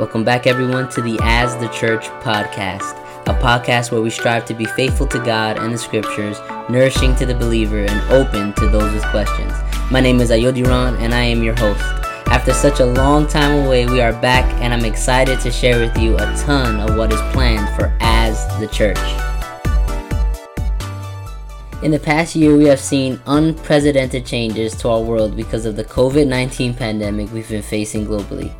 Welcome back, everyone, to the As the Church podcast, a podcast where we strive to be faithful to God and the scriptures, nourishing to the believer, and open to those with questions. My name is Ayodiran, and I am your host. After such a long time away, we are back, and I'm excited to share with you a ton of what is planned for As the Church. In the past year, we have seen unprecedented changes to our world because of the COVID 19 pandemic we've been facing globally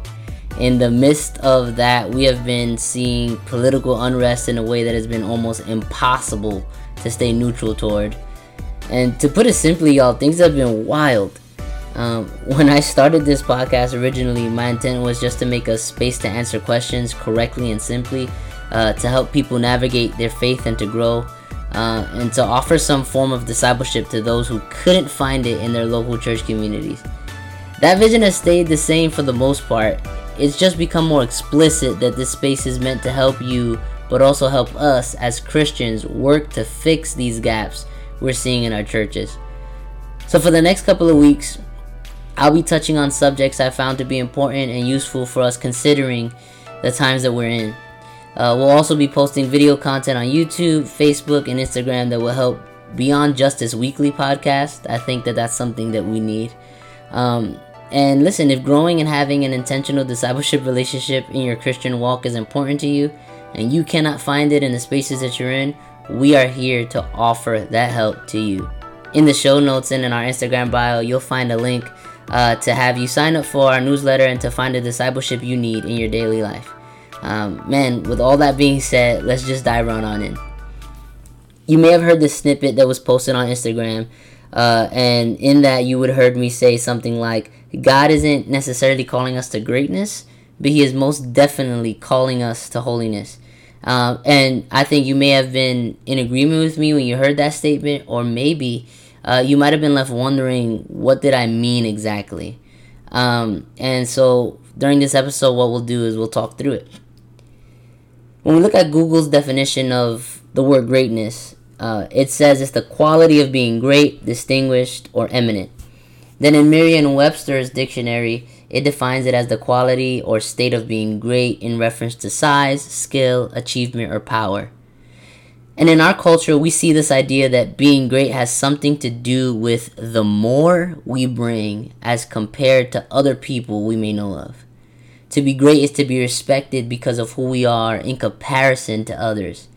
in the midst of that, we have been seeing political unrest in a way that has been almost impossible to stay neutral toward. And to put it simply, y'all, things have been wild. Um, when I started this podcast originally, my intent was just to make a space to answer questions correctly and simply, uh, to help people navigate their faith and to grow, uh, and to offer some form of discipleship to those who couldn't find it in their local church communities. That vision has stayed the same for the most part, it's just become more explicit that this space is meant to help you, but also help us as Christians work to fix these gaps we're seeing in our churches. So, for the next couple of weeks, I'll be touching on subjects I found to be important and useful for us considering the times that we're in. Uh, we'll also be posting video content on YouTube, Facebook, and Instagram that will help beyond Justice weekly podcast. I think that that's something that we need. Um, and listen, if growing and having an intentional discipleship relationship in your Christian walk is important to you, and you cannot find it in the spaces that you're in, we are here to offer that help to you. In the show notes and in our Instagram bio, you'll find a link uh, to have you sign up for our newsletter and to find the discipleship you need in your daily life. Um, man, with all that being said, let's just dive right on in. You may have heard the snippet that was posted on Instagram, uh, and in that you would have heard me say something like, God isn't necessarily calling us to greatness, but He is most definitely calling us to holiness. Um, and I think you may have been in agreement with me when you heard that statement, or maybe uh, you might have been left wondering, what did I mean exactly? Um, and so during this episode, what we'll do is we'll talk through it. When we look at Google's definition of the word greatness, uh, it says it's the quality of being great, distinguished, or eminent. Then in Merriam-Webster's dictionary, it defines it as the quality or state of being great in reference to size, skill, achievement, or power. And in our culture, we see this idea that being great has something to do with the more we bring as compared to other people we may know of. To be great is to be respected because of who we are in comparison to others,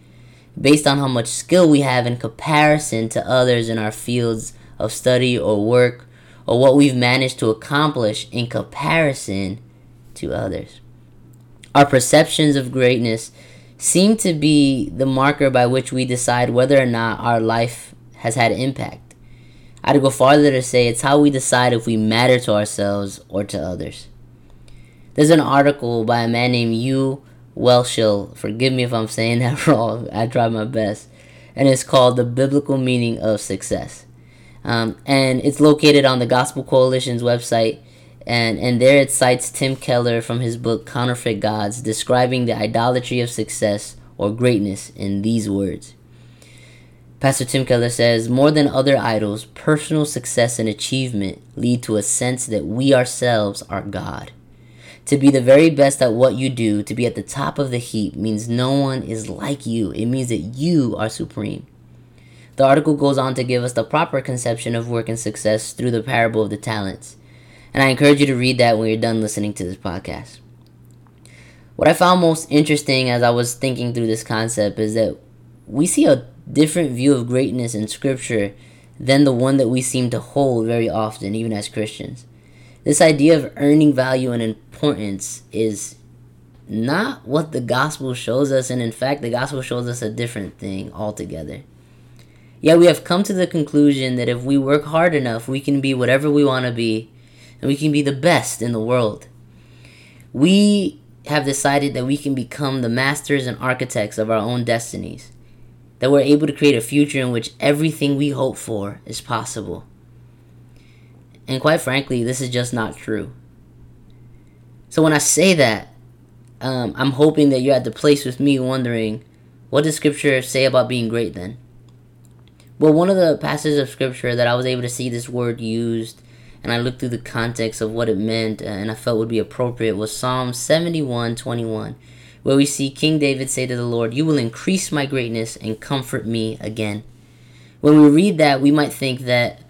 based on how much skill we have in comparison to others in our fields of study or work or what we've managed to accomplish in comparison to others. Our perceptions of greatness seem to be the marker by which we decide whether or not our life has had impact. I'd go farther to say it's how we decide if we matter to ourselves or to others. There's an article by a man named Hugh Whelchel. Forgive me if I'm saying that wrong. I tried my best. And it's called The Biblical Meaning of Success. Um, and it's located on the Gospel Coalition's website. And, and there it cites Tim Keller from his book Counterfeit Gods, describing the idolatry of success or greatness in these words. Pastor Tim Keller says, More than other idols, personal success and achievement lead to a sense that we ourselves are God. To be the very best at what you do, to be at the top of the heap, means no one is like you. It means that you are supreme. The article goes on to give us the proper conception of work and success through the parable of the talents. And I encourage you to read that when you're done listening to this podcast. What I found most interesting as I was thinking through this concept is that we see a different view of greatness in Scripture than the one that we seem to hold very often, even as Christians. This idea of earning value and importance is not what the gospel shows us, and in fact, the gospel shows us a different thing altogether. Yet we have come to the conclusion that if we work hard enough, we can be whatever we want to be, and we can be the best in the world. We have decided that we can become the masters and architects of our own destinies, that we're able to create a future in which everything we hope for is possible. And quite frankly, this is just not true. So when I say that, um, I'm hoping that you're at the place with me wondering, what does Scripture say about being great then? Well, one of the passages of scripture that I was able to see this word used and I looked through the context of what it meant uh, and I felt would be appropriate was Psalm 71 21, where we see King David say to the Lord, You will increase my greatness and comfort me again. When we read that, we might think that,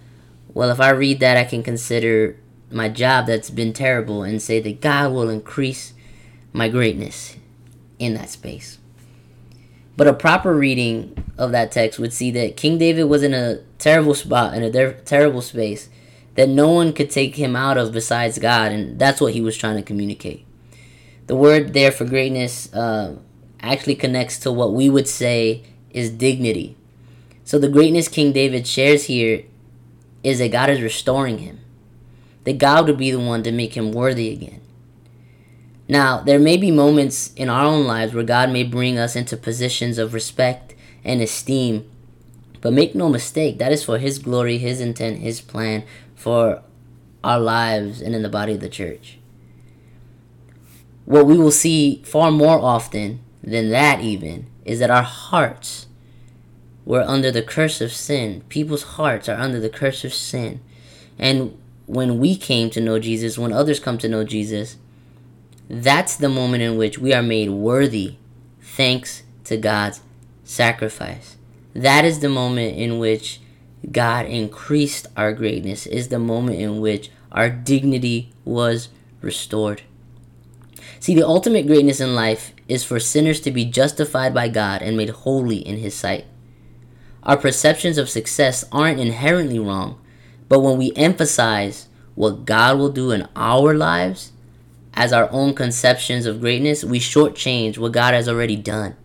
well, if I read that, I can consider my job that's been terrible and say that God will increase my greatness in that space. But a proper reading of that text would see that King David was in a terrible spot, in a ter- terrible space that no one could take him out of besides God, and that's what he was trying to communicate. The word there for greatness uh, actually connects to what we would say is dignity. So the greatness King David shares here is that God is restoring him, that God would be the one to make him worthy again. Now, there may be moments in our own lives where God may bring us into positions of respect and esteem, but make no mistake, that is for His glory, His intent, His plan for our lives and in the body of the church. What we will see far more often than that, even, is that our hearts were under the curse of sin. People's hearts are under the curse of sin. And when we came to know Jesus, when others come to know Jesus, that's the moment in which we are made worthy thanks to God's sacrifice. That is the moment in which God increased our greatness, is the moment in which our dignity was restored. See, the ultimate greatness in life is for sinners to be justified by God and made holy in His sight. Our perceptions of success aren't inherently wrong, but when we emphasize what God will do in our lives, as our own conceptions of greatness, we shortchange what God has already done.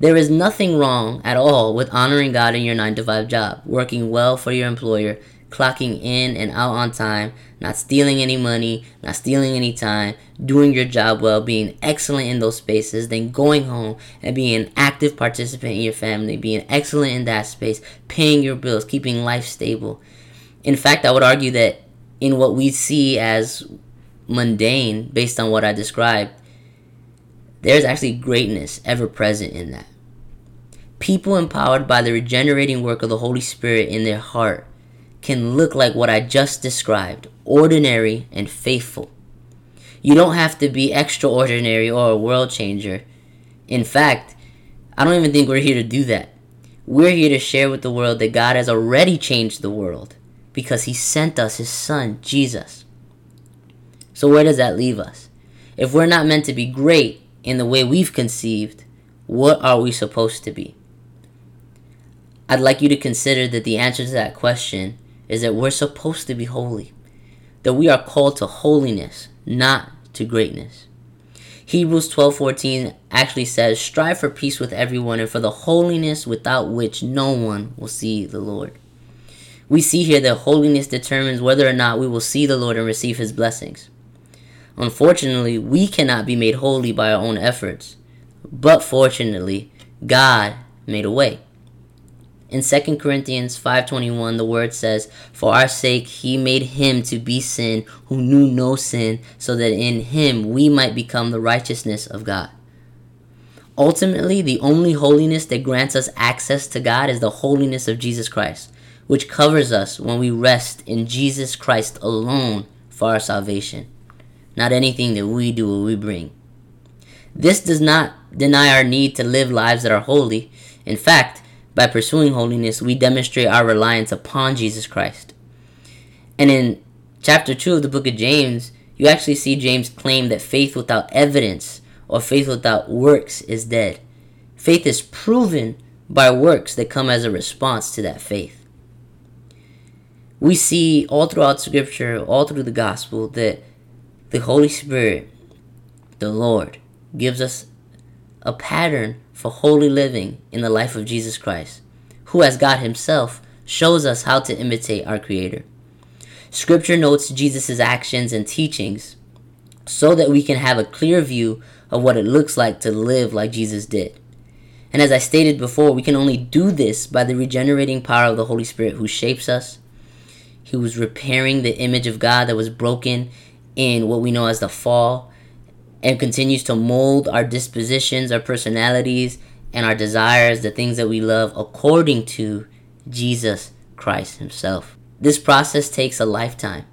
There is nothing wrong at all with honoring God in your 9 to 5 job, working well for your employer, clocking in and out on time, not stealing any money, not stealing any time, doing your job well, being excellent in those spaces, then going home and being an active participant in your family, being excellent in that space, paying your bills, keeping life stable. In fact, I would argue that in what we see as mundane based on what I described, there's actually greatness ever present in that. People empowered by the regenerating work of the Holy Spirit in their heart can look like what I just described ordinary and faithful. You don't have to be extraordinary or a world changer. In fact, I don't even think we're here to do that. We're here to share with the world that God has already changed the world because He sent us His Son, Jesus. So, where does that leave us? If we're not meant to be great in the way we've conceived, what are we supposed to be? I'd like you to consider that the answer to that question is that we're supposed to be holy, that we are called to holiness, not to greatness. Hebrews 12:14 actually says, "Strive for peace with everyone and for the holiness without which no one will see the Lord." We see here that holiness determines whether or not we will see the Lord and receive his blessings. Unfortunately, we cannot be made holy by our own efforts. But fortunately, God made a way. In 2 Corinthians 5:21 the word says, "For our sake he made him to be sin who knew no sin, so that in him we might become the righteousness of God." Ultimately, the only holiness that grants us access to God is the holiness of Jesus Christ, which covers us when we rest in Jesus Christ alone for our salvation not anything that we do or we bring. This does not deny our need to live lives that are holy. In fact, by pursuing holiness, we demonstrate our reliance upon Jesus Christ. And in chapter 2 of the book of James, you actually see James claim that faith without evidence or faith without works is dead. Faith is proven by works that come as a response to that faith. We see all throughout Scripture, all through the gospel, that the Holy Spirit, the Lord, gives us a pattern for holy living in the life of Jesus Christ, who, as God Himself, shows us how to imitate our Creator. Scripture notes Jesus' actions and teachings so that we can have a clear view of what it looks like to live like Jesus did. And as I stated before, we can only do this by the regenerating power of the Holy Spirit who shapes us. He was repairing the image of God that was broken in what we know as the fall and continues to mold our dispositions, our personalities, and our desires, the things that we love, according to Jesus Christ Himself. This process takes a lifetime,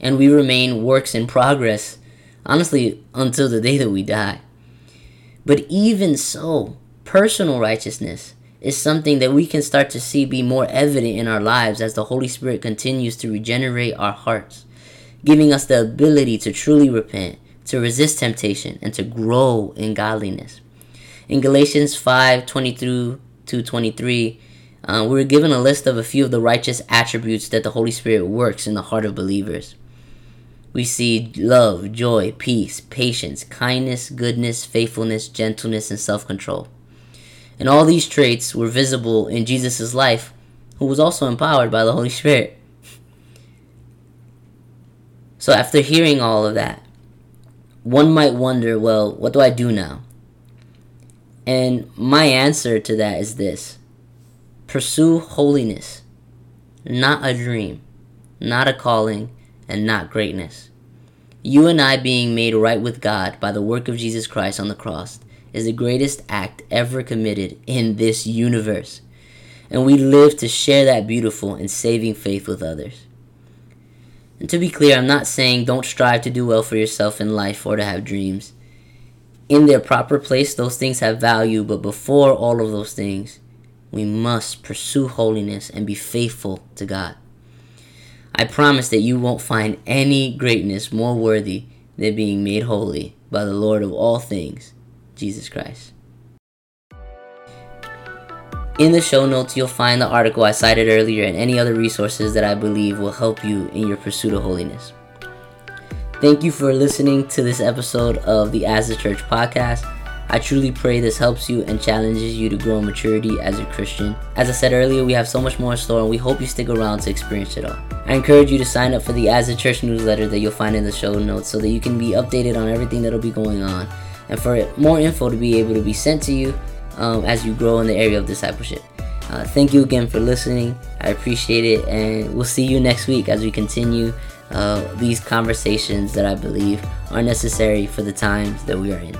and we remain works in progress, honestly, until the day that we die. But even so, personal righteousness is something that we can start to see be more evident in our lives as the Holy Spirit continues to regenerate our hearts, giving us the ability to truly repent, to resist temptation, and to grow in godliness. In Galatians 5 20 through to 23, uh, we were given a list of a few of the righteous attributes that the Holy Spirit works in the heart of believers. We see love, joy, peace, patience, kindness, goodness, faithfulness, gentleness, and self control. And all these traits were visible in Jesus' life, who was also empowered by the Holy Spirit. So, after hearing all of that, one might wonder well, what do I do now? And my answer to that is this pursue holiness, not a dream, not a calling, and not greatness. You and I being made right with God by the work of Jesus Christ on the cross is the greatest act ever committed in this universe. And we live to share that beautiful and saving faith with others. And to be clear, I'm not saying don't strive to do well for yourself in life or to have dreams. In their proper place, those things have value, but before all of those things, we must pursue holiness and be faithful to God. I promise that you won't find any greatness more worthy than being made holy by the Lord of all things Jesus Christ. In the show notes, you'll find the article I cited earlier and any other resources that I believe will help you in your pursuit of holiness. Thank you for listening to this episode of the As the Church podcast. I truly pray this helps you and challenges you to grow in maturity as a Christian. As I said earlier, we have so much more in store and we hope you stick around to experience it all. I encourage you to sign up for the As a Church newsletter that you'll find in the show notes so that you can be updated on everything that'll be going on and for more info to be able to be sent to you um, as you grow in the area of discipleship. Uh, thank you again for listening. I appreciate it, and we'll see you next week as we continue uh, these conversations that I believe are necessary for the times that we are in.